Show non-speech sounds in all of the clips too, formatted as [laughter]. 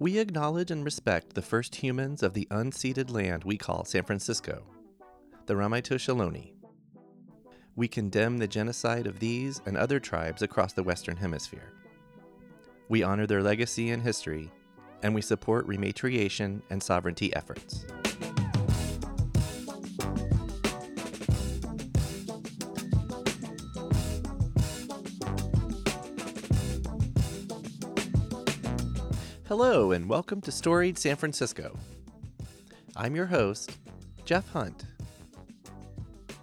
We acknowledge and respect the first humans of the unceded land we call San Francisco, the Ramaytush Ohlone. We condemn the genocide of these and other tribes across the Western Hemisphere. We honor their legacy and history, and we support rematriation and sovereignty efforts. Hello, and welcome to Storied San Francisco. I'm your host, Jeff Hunt.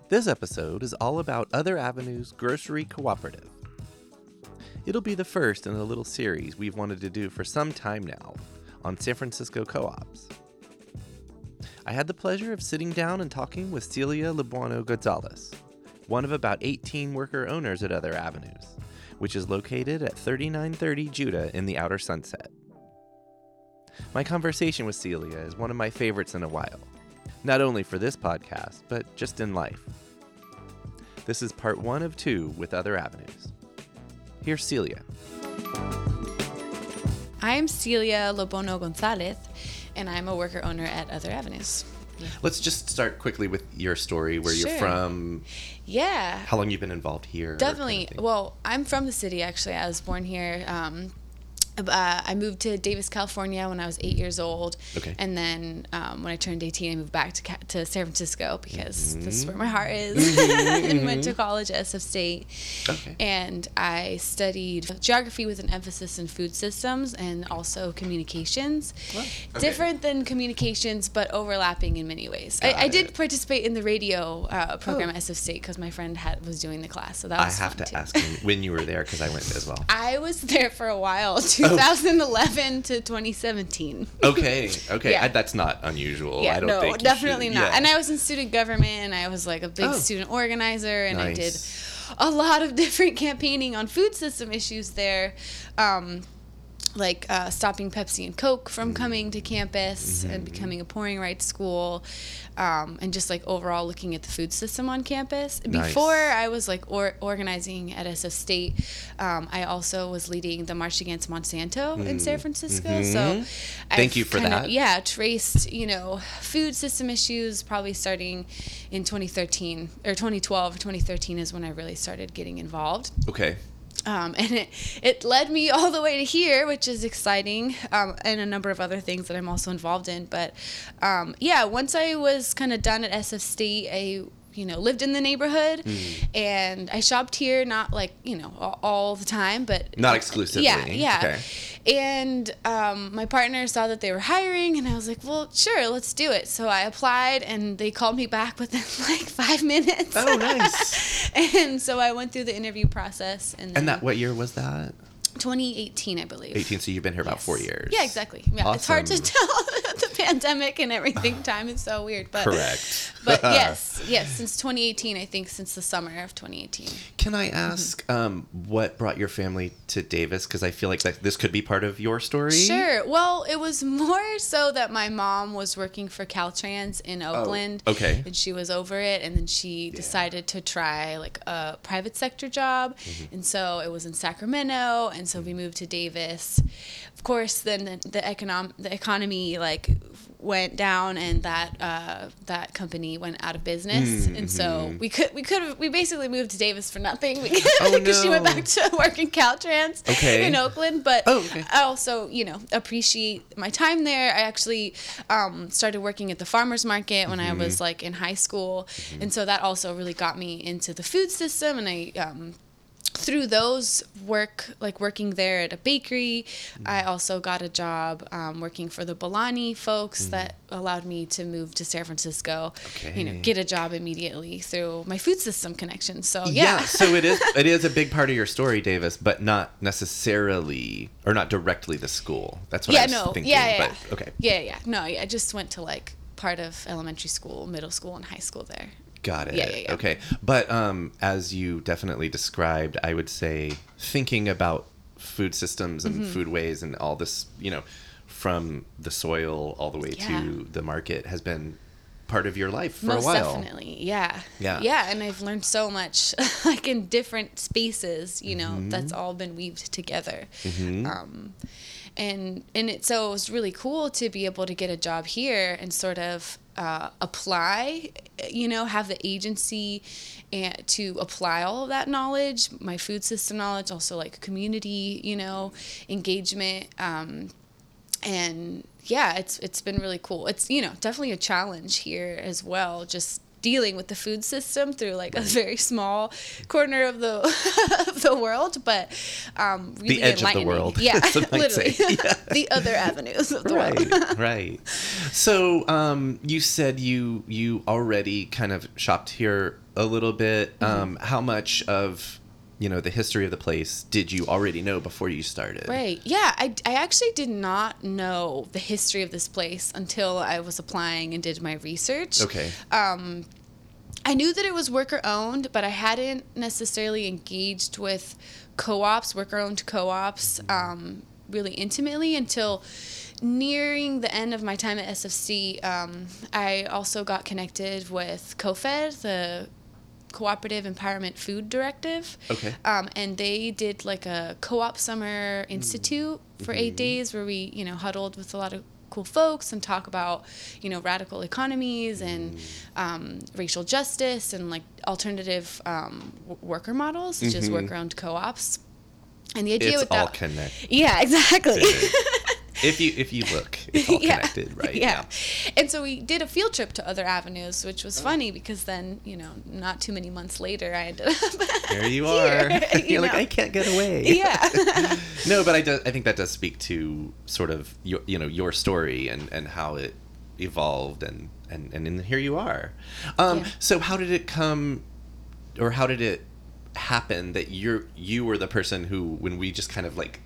This episode is all about Other Avenues Grocery Cooperative. It'll be the first in a little series we've wanted to do for some time now on San Francisco co ops. I had the pleasure of sitting down and talking with Celia Lebuano Gonzalez, one of about 18 worker owners at Other Avenues, which is located at 3930 Judah in the Outer Sunset. My conversation with Celia is one of my favorites in a while, not only for this podcast, but just in life. This is part one of two with Other Avenues. Here's Celia. I'm Celia Lobono Gonzalez, and I'm a worker owner at Other Avenues. Let's just start quickly with your story, where you're from, Yeah, how long you've been involved here. kind of definitely. Well, I'm from the city actually. I was born here. Um, uh, I moved to Davis, California when I was eight years old. Okay. And then um, when I turned 18, I moved back to, Ca- to San Francisco because this is where Mm-hmm. my heart is. [laughs] and went to college at SF State. Okay. And I studied geography with an emphasis in food systems and also communications. okay. Different than communications, but overlapping in many ways. I, I did participate in the radio uh, program Oh. at SF State because my friend had was doing the class, so that was I have to too. ask when- when you were there because I went as well. [laughs] I was there for a while, Oh. [laughs] 2011 to 2017. Okay, okay, Yeah. I, that's not unusual. Yeah, I don't no, think definitely should- not. yeah. And I was in student government, and I was like a big Oh. student organizer, and I did a lot of [laughs] different campaigning on food system issues there. Um, like uh, stopping Pepsi and Coke from Mm. coming to campus Mm-hmm. and becoming a pouring rights school, um, and just like overall looking at the food system on campus. Nice. Before I was like or- organizing at SF State, um, I also was leading the March Against Monsanto in San Francisco. So, Mhm. Thank you for kinda- that. Yeah, traced you know food system issues probably starting in 2013 or 2012 or 2013 is when I really started getting involved. Okay. Um, [laughs] and it, it led me all the way to here, which is exciting, um, and a number of other things that I'm also involved in. But um, yeah, once I was kind of done at SF State, I you know lived in the neighborhood, Hmm. and I shopped here, not like you know all, all the time, but Not exclusively. yeah, yeah. Okay. And um, my partner saw that they were hiring, and I was like, well, sure, let's do it. So I applied, and they called me back within [laughs] like five minutes. Oh, nice. [laughs] and so I went through the interview process, and And that what year was that? 2018, I believe. 18. So you've been here about Yes. four years. Yeah, exactly. Yeah, it's hard to tell pandemic and everything. [laughs] Time is so weird, but Correct. But [laughs] yes, yes, since 2018, I think since the summer of 2018. Can I ask um, what brought your family to Davis? Because I feel like that, this could be part of your story. Sure. Well, it was more so that my mom was working for Caltrans in Oakland. Oh, okay. And she was over it, and then she decided to try like a private sector job, Mm-hmm. and so it was in Sacramento, and so we moved to Davis. Of course, then the, the econom the economy like went down, and that uh, that company went out of business, and so we could we could have we basically moved to Davis for nothing [laughs] because Mm-hmm. Oh, she went back to [laughs] work in Caltrans Okay. in Oakland, but Oh, okay. I also, you know, appreciate my time there. I actually um, started working at the farmers market when I Mm-hmm. was like in high school, and so that also really got me into the food system. And I, um, through those work, like working there at a bakery, I also got a job um, working for the Bolani folks that allowed me to move to San Francisco. Okay. You know, get a job immediately through my food system connection. So Yeah. yeah, so it is. [laughs] It is a big part of your story, Davis, but not necessarily, or not directly the school. That's what I yeah, was no, thinking. yeah, yeah, but, okay. yeah, yeah. No, I just went to like part of elementary school, middle school, and high school there. Got it. Yeah, yeah, yeah. Okay. But um, as you definitely described, I would say thinking about food systems and Mm-hmm. foodways and all this, you know, from the soil all the way Yeah. to the market has been part of your life for Most a while. definitely, yeah, Yeah. yeah. And I've learned so much, [laughs] like in different spaces. You know, Mm-hmm. that's all been weaved together. Um, and and it so it was really cool to be able to get a job here and sort of uh, apply. You know, have the agency and to apply all of that knowledge, my food system knowledge, also like community, you know, engagement. Um, and yeah, it's it's been really cool. It's you know definitely a challenge here as well. Just dealing with the food system through like a [laughs] very small corner of the [laughs] of the world, but um, really edge of the world, Yeah, [laughs] literally. Yeah. the other avenues of the world. right right so um you said you you already kind of shopped here a little bit Mm-hmm. um how much of you know the history of the place did you already know before you started Right. Yeah. I, I actually did not know the history of this place until I was applying and did my research. okay um, I knew that it was worker owned, but I hadn't necessarily engaged with co ops, worker owned co ops, um, really intimately until nearing the end of my time at SFC. Um, I also got connected with COFED, the Cooperative Empowerment Food Directive. Okay. Um, and they did like a co-op summer institute for eight days where we, you know, huddled with a lot of cool folks and talk about, you know, radical economies and um, racial justice and like alternative um, w- worker models, such as worker-owned co-ops. And the idea it's with all that, connected yeah, [laughs] exactly. If you if you look it's [laughs] all Yeah. connected right Yeah. And so we did a field trip to other avenues, which was funny because then, you know, not too many months later, I ended up. [laughs] here [laughs] you are here, you're you like know. i can't get away yeah. no but i do, i think that does speak to sort of your you know your story and and how it evolved and and and here you are um Yeah. so how did it come or how did it happen that you're you were the person who when we just kind of like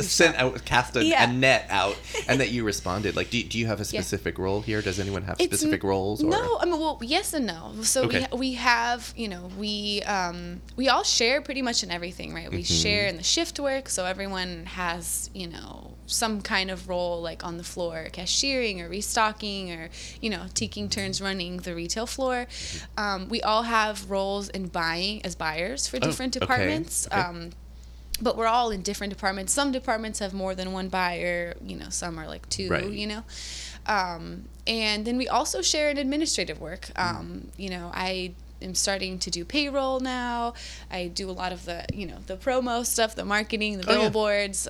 sent out cast a, Yeah. a net out [laughs] and that you responded like do, do you have a specific role here does anyone have It's specific n- roles or No, I mean, well, yes and no. So Okay. we we have, you know, we um, we all share pretty much in everything, right? We Mm-hmm. share in the shift work, so everyone has, you know, some kind of role like on the floor, cashiering or restocking or you know, taking turns running the retail floor. Mm-hmm. Um, we all have roles in buying as buyers for different Oh, okay, departments. okay. Um, but we're all in different departments. Some departments have more than one buyer, you know, some are like two, Right. you know. Um, and then we also share in administrative work. Um, you know, I am starting to do payroll now. I do a lot of the, you know, the promo stuff, the marketing, the Oh, yeah. billboards.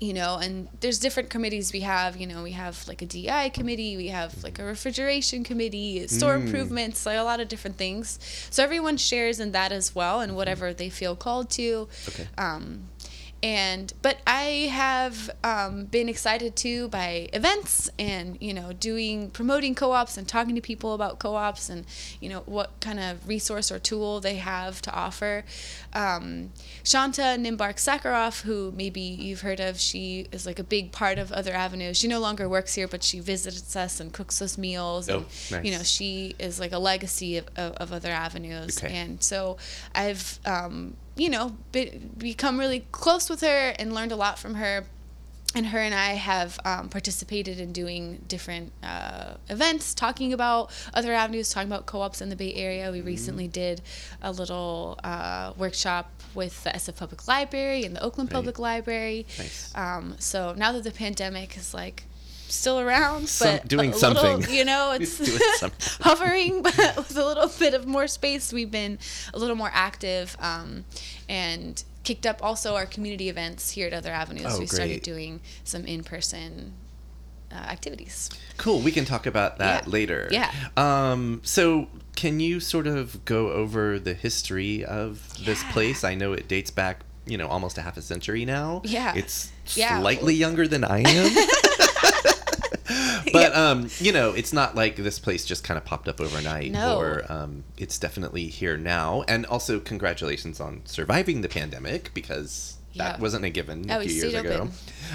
You know, and there's different committees we have. You know, we have like a DI committee, we have like a refrigeration committee, store improvements, like a lot of different things. So everyone shares in that as well, and whatever they feel called to. Okay. Um, and but I have um, been excited too by events and you know doing promoting co-ops and talking to people about co-ops and you know what kind of resource or tool they have to offer. Um, Shanta Nimbark Sacharoff, who maybe you've heard of, she is like a big part of Other Avenues. She no longer works here, but she visits us and cooks us meals. Oh, and, nice. You know, she is like a legacy of, of, of Other Avenues. Okay. And so I've, um, you know, be, become really close with her and learned a lot from her. And her and I have um, participated in doing different uh, events, talking about other avenues, talking about co-ops in the Bay Area. Mm-hmm. We recently did a little uh, workshop with the SF Public Library and the Oakland Right. Public Library. Nice. Um, so now that the pandemic is like still around, Some- but doing a little, something. you know, [laughs] it's [laughs] something. hovering, but with a little bit of more space, we've been a little more active um, and kicked up also our community events here at Other Avenues. Oh, we started doing some in-person uh, activities. Cool. We can talk about that Yeah. later. Yeah. Um, so, can you sort of go over the history of this place? I know it dates back, you know, almost a half a century now. Yeah. It's Yeah. slightly younger than I am. [laughs] [laughs] but um, you know, it's not like this place just kind of popped up overnight. No. Or um, it's definitely here now. And also, congratulations on surviving the pandemic because that Yeah. wasn't a given Oh, a few years ago.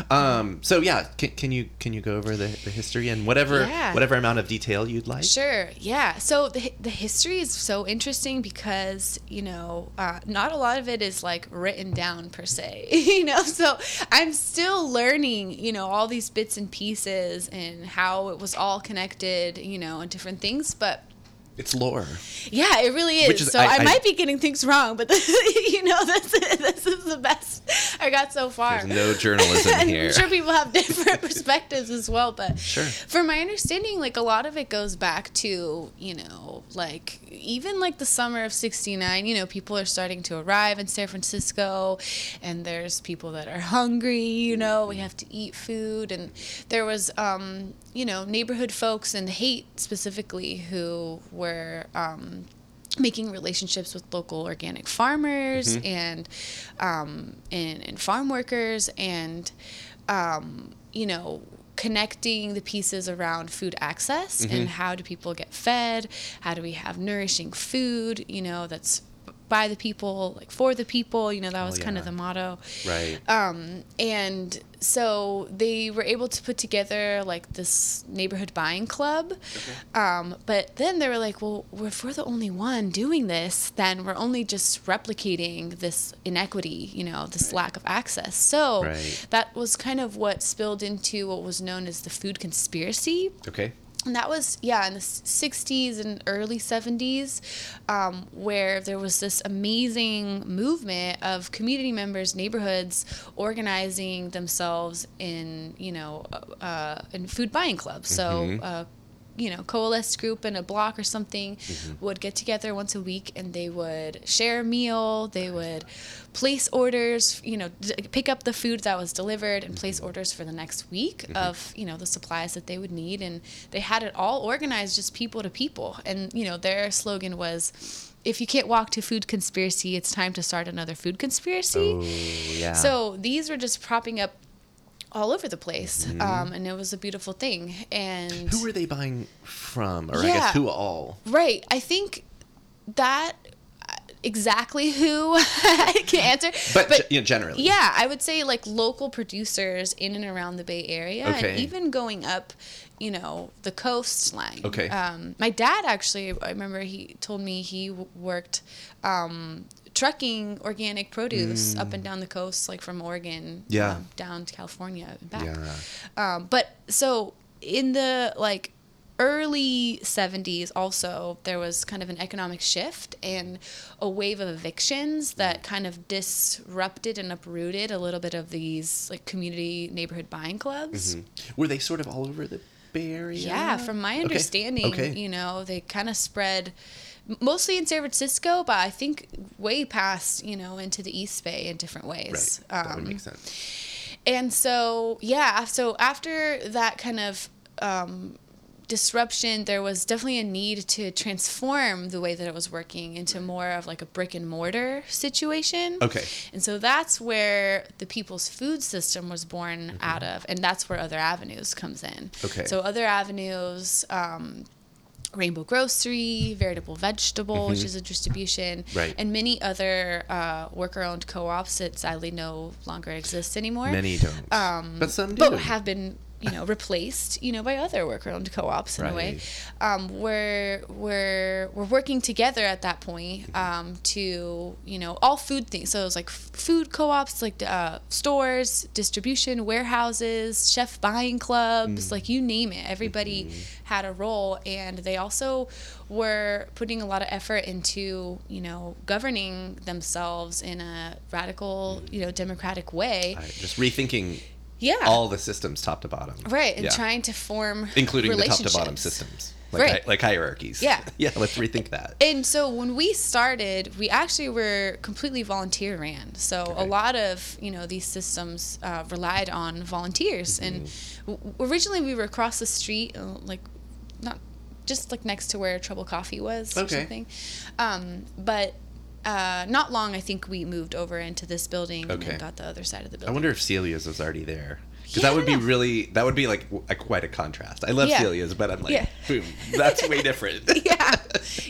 Um, so yeah, can, can you can you go over the, the history and whatever Yeah. whatever amount of detail you'd like? Sure. Yeah. So the the history is so interesting because you know uh, not a lot of it is like written down per se. [laughs] you know, so I'm still learning. You know, all these bits and pieces and how it was all connected. You know, and different things, but. It's lore. Yeah, it really is. Is- so I- I, I- might be getting things wrong, but [laughs] you know, this this is the best I got so far. There's no journalism And [laughs] here. I'm sure people have [laughs] different perspectives as well, but Sure. from my understanding, like a lot of it goes back to you know, like even like the summer of '69. You know, people are starting to arrive in San Francisco, and there's people that are hungry. You know, we have to eat food, and there was um, you know, neighborhood folks and Haight specifically who were. Um, making relationships with local organic farmers and, um, and and farm workers and um, you know connecting the pieces around food access and how do people get fed how do we have nourishing food you know that's by the people like for the people you know that was kind yeah. of the motto Right. um, and so they were able to put together like this neighborhood buying club. Um, but then they were like, well, if we're the only one doing this, then we're only just replicating this inequity, you know, this lack of access. So Right. that was kind of what spilled into what was known as the food conspiracy. okay. And that was, yeah, in the 60s and early 70s, um, where there was this amazing movement of community members, neighborhoods organizing themselves in, you know, uh, in food buying clubs. So, uh, you know, coalesced group in a block or something mm-hmm. would get together once a week and they would share a meal. They would place orders, you know, d- pick up the food that was delivered and place mm-hmm. orders for the next week mm-hmm. of, you know, the supplies that they would need. And they had it all organized just people to people. And, you know, their slogan was, if you can't walk to food conspiracy, it's time to start another food conspiracy. Oh yeah. So these were just propping up all over the place. Um, and it was a beautiful thing. And who were they buying from, or I guess who all? Right. I think that uh, exactly who [laughs] I can't answer. But, you know, generally. yeah, I would say like local producers in and around the Bay Area, Okay. and even going up, you know, the coastline. Okay. Um, my dad actually, I remember he told me he worked um, trucking organic produce up and down the coast, like from Oregon, Mm. Yeah. um, down to California and back. Yeah. Um, but so in the like early 70s also there was kind of an economic shift and a wave of evictions that kind of disrupted and uprooted a little bit of these like community neighborhood buying clubs Were they sort of all over the Bay Area? yeah from my understanding Okay. you know they kind of spread mostly in san francisco but i think way past you know into the east bay in different ways. Right. ways that would Um, make sense. and so yeah so after that kind of um, disruption there was definitely a need to transform the way that it was working into more of like a brick and mortar situation Okay. and so that's where the people's food system was born out of and that's where other avenues comes in Mm-hmm. Okay. so other avenues um, Rainbow Grocery, Veritable Vegetable, which is a distribution, Mm-hmm. Right. and many other uh, worker-owned co-ops that sadly no longer exist anymore. Many don't. Um, but some do. but have been you know replaced you know by other worker-owned co-ops in a way. Right. um, we're we're we're working together at that point um, to you know all food things. So it was like food co-ops like uh, stores distribution warehouses chef buying clubs like you name it. Everybody had a role and they also were putting a lot of effort into you know governing themselves in a radical you know democratic way. I- just rethinking yeah all the systems top to bottom. Right, and Yeah. trying to form including the top to bottom systems, like Right. hi- like hierarchies. Yeah. [laughs] yeah. Let's rethink that. And so when we started, we actually were completely volunteer ran. So a lot of you know these systems uh, relied on volunteers. And Mm-hmm. w- originally we were across the street, uh, like not just like next to where Trouble Coffee was or Okay. something. Um, but uh, not long, I think we moved over into this building and Okay. then got the other side of the building. I wonder if Celia's was already there. Because Yeah, that would be really that would be like a, quite a contrast. I love Yeah. Celia's, but I'm like, Yeah. boom, that's way different. [laughs] yeah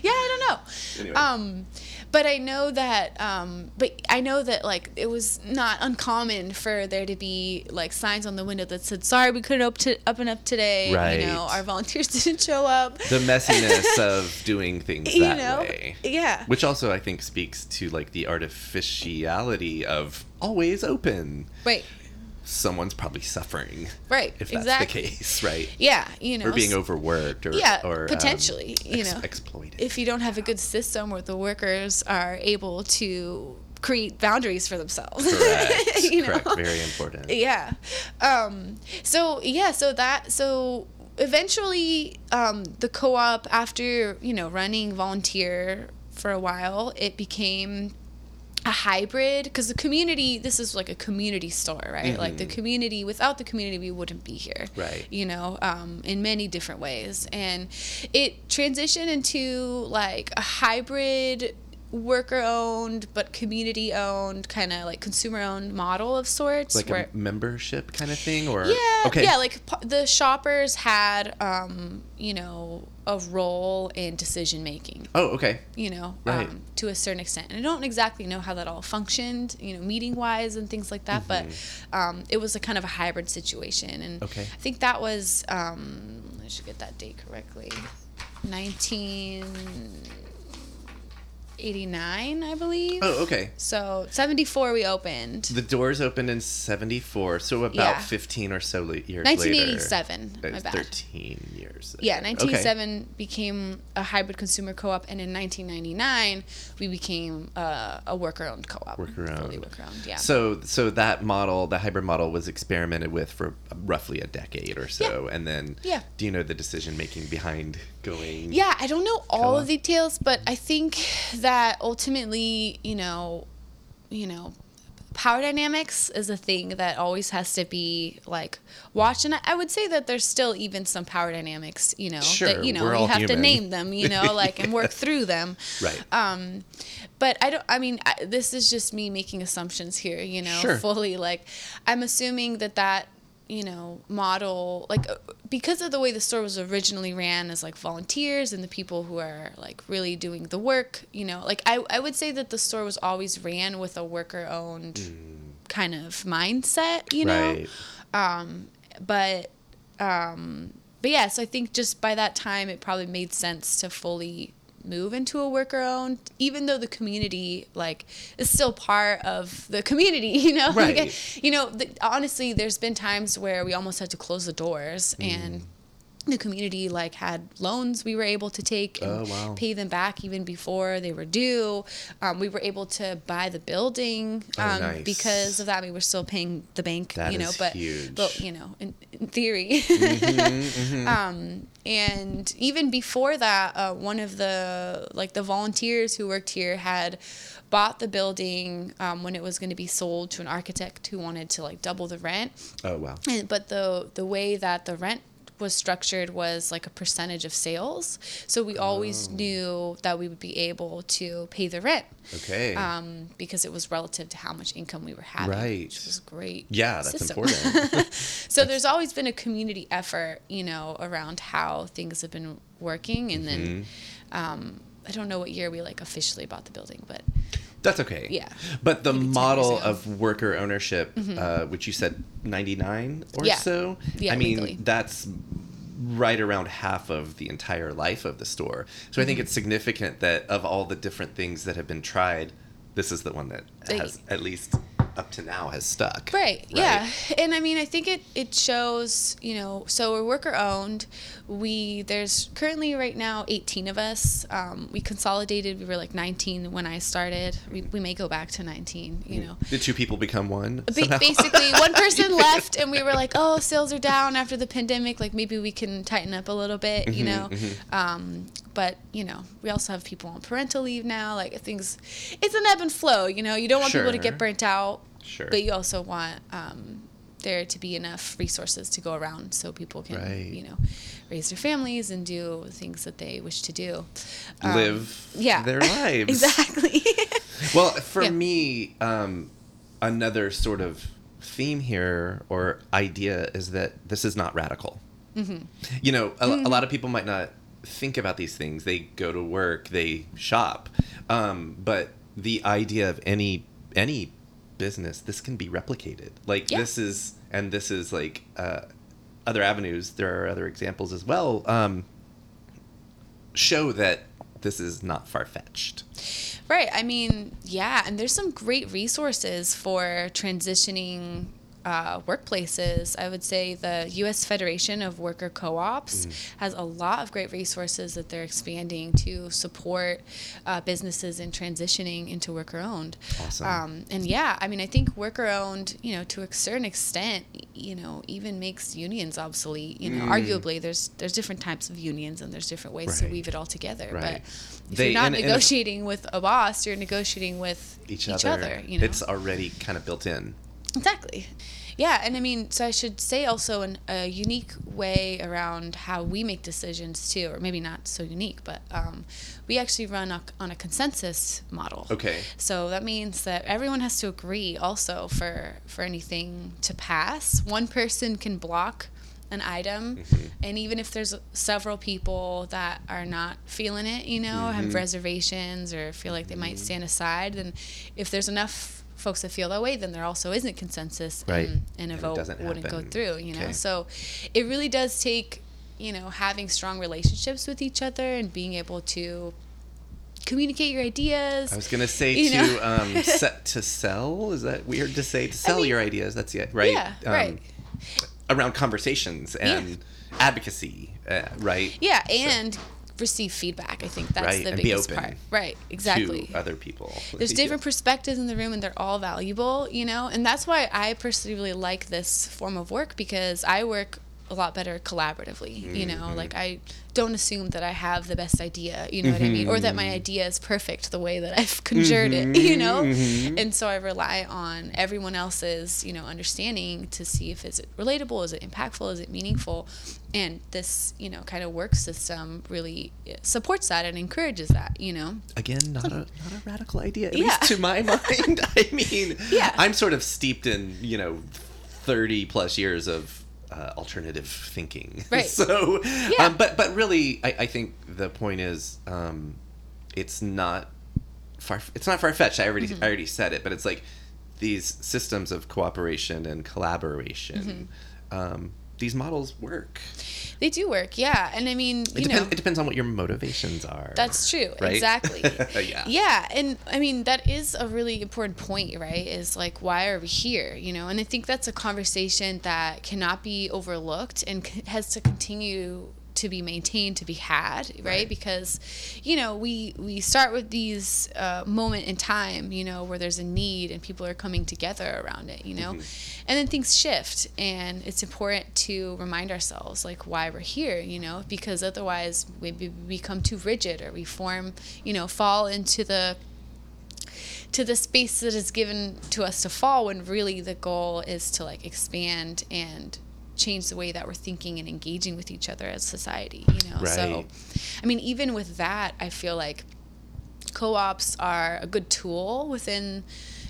yeah i don't know Anyway. um but i know that um but i know that like it was not uncommon for there to be like signs on the window that said sorry we couldn't open, to up and up today Right. you know our volunteers [laughs] didn't show up the messiness of doing things that you know way. yeah Which also I think speaks to like the artificiality of always open. right Someone's probably suffering right if that's exactly the case, right? yeah you know Or being overworked or Yeah, or um, potentially, you ex- know. exploited. if you don't have a good system where the workers are able to create boundaries for themselves Correct. [laughs] you know? Correct. Very important. yeah um so yeah so that so eventually um the co-op after you know running volunteer for a while it became a hybrid because the community this is like a community store right? Like the community without the community we wouldn't be here. Right. you know um, in many different ways. And it transitioned into like a hybrid worker owned but community owned kind of like consumer owned model of sorts Like where a membership kind of thing, or yeah okay, yeah like p- the shoppers had um you know a role in decision making oh, okay, you know, Right. um, to a certain extent. And I don't exactly know how that all functioned, you know, meeting wise and things like that, but um, it was a kind of a hybrid situation. And Mm-hmm. Okay. I think that was, um, I should get that date correctly, 1989, I believe. oh, okay. So 74 we opened. The doors opened in '74, so about Yeah. 15 or so years 1987, later. my That's bad. 13 years. Yeah, later. 1987 became a hybrid consumer co-op, and in 1999 we became uh, a worker-owned co-op. Worker-owned. Fully worker-owned. Yeah. So, so that model, the hybrid model, was experimented with for roughly a decade or so, and then, Yeah. do you know the decision making behind going? Yeah, I don't know all of the details, but I think that ultimately, you know, you know, power dynamics is a thing that always has to be like watched, and I, would say that there's still even some power dynamics, you know, Sure, that you know you have to name them, you know, [laughs] like and work through them. Right. Um, but I don't. I mean, I, this is just me making assumptions here. You know, Sure. fully like I'm assuming that that you know model like uh, because of the way the store was originally ran as like volunteers and the people who are like really doing the work you know like i, I would say that the store was always ran with a worker owned kind of mindset you know Right. um, but um, but yeah, so I think just by that time, it probably made sense to fully move into a worker owned, even though the community like is still part of the community. [laughs] You know, Like, Right. you know, the, honestly, there's been times where we almost had to close the doors Mm. and. The community like had loans we were able to take and Oh, wow. pay them back even before they were due. Um, we were able to buy the building Oh, um, nice. because of that. We were still paying the bank, That you know, but huge. but you know, in, in theory. [laughs] Mm-hmm, um, and even before that, uh, one of the like the volunteers who worked here had bought the building um, when it was going to be sold to an architect who wanted to like double the rent. Oh wow. And, but the the way that the rent was structured was like a percentage of sales. So we Oh. always knew that we would be able to pay the rent Okay. um, because it was relative to how much income we were having, Right. which was great. yeah, that's system. important. [laughs] So there's always been a community effort, you know, around how things have been working, and then Mm-hmm. um, I don't know what year we like officially bought the building, but That's okay. Yeah. But the model of worker ownership, uh, which you said 99 or Yeah. so, Yeah, I mean, legally. that's right around half of the entire life of the store. So Mm-hmm. I think it's significant that of all the different things that have been tried, this is the one that has, at least up to now, has stuck. Right, yeah. And I mean, I think it, it shows, you know, so we're worker owned. We, there's currently right now 18 of us. Um, we consolidated, we were like 19 when I started. We, we may go back to 19, you know. Did two people become one? Ba- basically one [laughs] person left and we were like oh sales are down after the pandemic like maybe we can tighten up a little bit you know um, but you know we also have people on parental leave now like things it's an ebb and flow you know you don't want people to get burnt out Sure. but you also want um, there to be enough resources to go around so people can Right. you know raise their families and do things that they wish to do Um, live yeah their [laughs] lives. exactly [laughs] Well, for Yeah. me, um, another sort of theme here or idea is that this is not radical. Mm-hmm. You know, a, a lot of people might not think about these things. They go to work, they shop, um, but the idea of any any business, this can be replicated. Like Yeah. this is, and this is like uh, other avenues. There are other examples as well. Um, show that this is not far fetched. Right. I mean, yeah, and there's some great resources for transitioning uh, workplaces. I would say the U.S. Federation of Worker Co-ops has a lot of great resources that they're expanding to support uh, businesses in transitioning into worker-owned. Awesome. Um, and yeah, I mean, I think worker-owned, you know, to a certain extent, you know, even makes unions obsolete. You know, arguably, there's there's different types of unions and there's different ways to weave it all together. Right. But if They- you're not and- and- negotiating with a boss, you're negotiating with Each, each, other. other. You know, It's already kind of built in. Exactly. Yeah, and I mean, so I should say also an, a unique way around how we make decisions too, or maybe not so unique, but um, we actually run a, on a consensus model. Okay. So that means that everyone has to agree also for for anything to pass. One person can block an item mm-hmm. and even if there's several people that are not feeling it, you know, have mm-hmm. reservations or feel like they might mm-hmm. stand aside, then if there's enough folks that feel that way, then there also isn't consensus Right. and, and a it vote doesn't wouldn't go through, you know. Okay. So it really does take, you know, having strong relationships with each other and being able to communicate your ideas. I was gonna say You to know? um, [laughs] set to sell. Is that weird to say? To sell mean- your ideas. That's it, right? Yeah, Um, right. Around conversations and advocacy, uh, right? Yeah, and receive feedback. I think that's Right, the and be biggest open part. Right, exactly. To other people. There's different perspectives in the room and they're all valuable, you know? And that's why I personally really like this form of work because I work a lot better collaboratively, you know? Mm-hmm. Like I don't assume that I have the best idea, you know what I mean? Or that my Mm-hmm. idea is perfect the way that [laughs] I've conjured it, you know? And so I rely on everyone else's, you know, understanding to see if is it relatable, is it impactful, is it meaningful? And this, you know, kind of work system really supports that and encourages that, you know? Again, not a not a radical idea, at Yeah. least to my [laughs] mind. I mean, Yeah. I'm sort of steeped in you know, thirty plus years of uh, alternative thinking. [laughs] Right. so, Yeah. um, but but really, I, I think the point is, um, it's not far. It's not far fetched. I already Mm-hmm. I already said it, but it's like these systems of cooperation and collaboration. Mm-hmm. Um, these models work. They do work, yeah. And I mean, It, you depends, know, it depends on what your motivations are. that's true. right? Exactly. [laughs] yeah. yeah, and I mean that is a really important point, right? Is like why are we here, you know? And I think that's a conversation that cannot be overlooked and has to continue to be maintained to be had right, Right. because you know we we start with these uh, moment in time you know where there's a need and people are coming together around it you know? And then things shift and it's important to remind ourselves like why we're here you know? Because otherwise we become too rigid or we form you know fall into the to the space that is given to us to fall when really the goal is to like expand and change the way that we're thinking and engaging with each other as society you know? So i mean even with that i feel like co-ops are a good tool within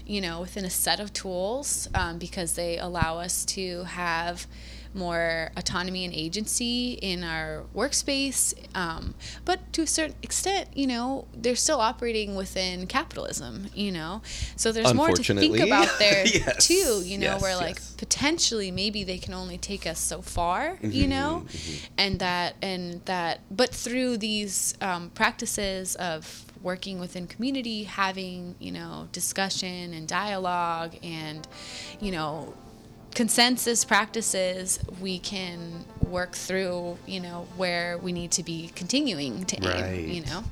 you know within a set of tools um, because they allow us to have more autonomy and agency in our workspace. Um, but to a certain extent you know they're still operating within capitalism you know? So there's more to think about there [laughs] Yes. too you know Yes, where like yes. potentially maybe they can only take us so far Mm-hmm, you know and that and that but through these um, practices of working within community having you know discussion and dialogue and you know consensus practices we can work through you know where we need to be continuing to aim you know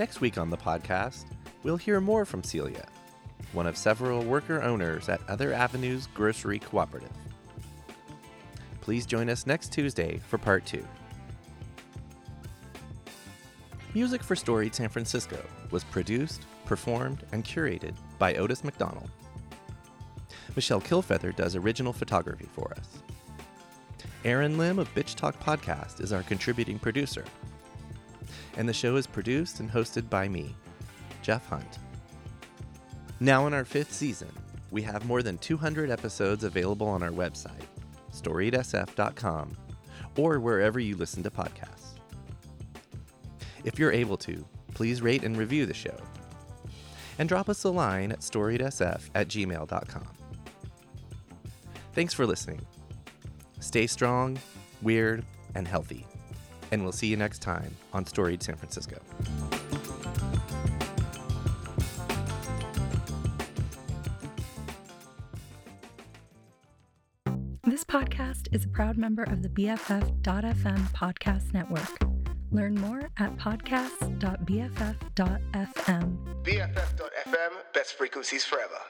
Next week on the podcast, we'll hear more from Celia, one of several worker owners at Other Avenues Grocery Cooperative. Please join us next Tuesday for part two. Music for Storied San Francisco was produced, performed, and curated by Otis McDonald. Michelle Kilfeather does original photography for us. Aaron Lim of Bitch Talk Podcast is our contributing producer. and the show is produced and hosted by me, Jeff Hunt. Now, in our fifth season, we have more than 200 episodes available on our website, storiedsf.com, or wherever you listen to podcasts. If you're able to, please rate and review the show. And drop us a line at storiedsf at gmail.com. Thanks for listening. Stay strong, weird, and healthy. And we'll see you next time on Storied San Francisco. This podcast is a proud member of the BFF.FM podcast network. Learn more at podcasts.bff.fm. BFF.FM, best frequencies forever.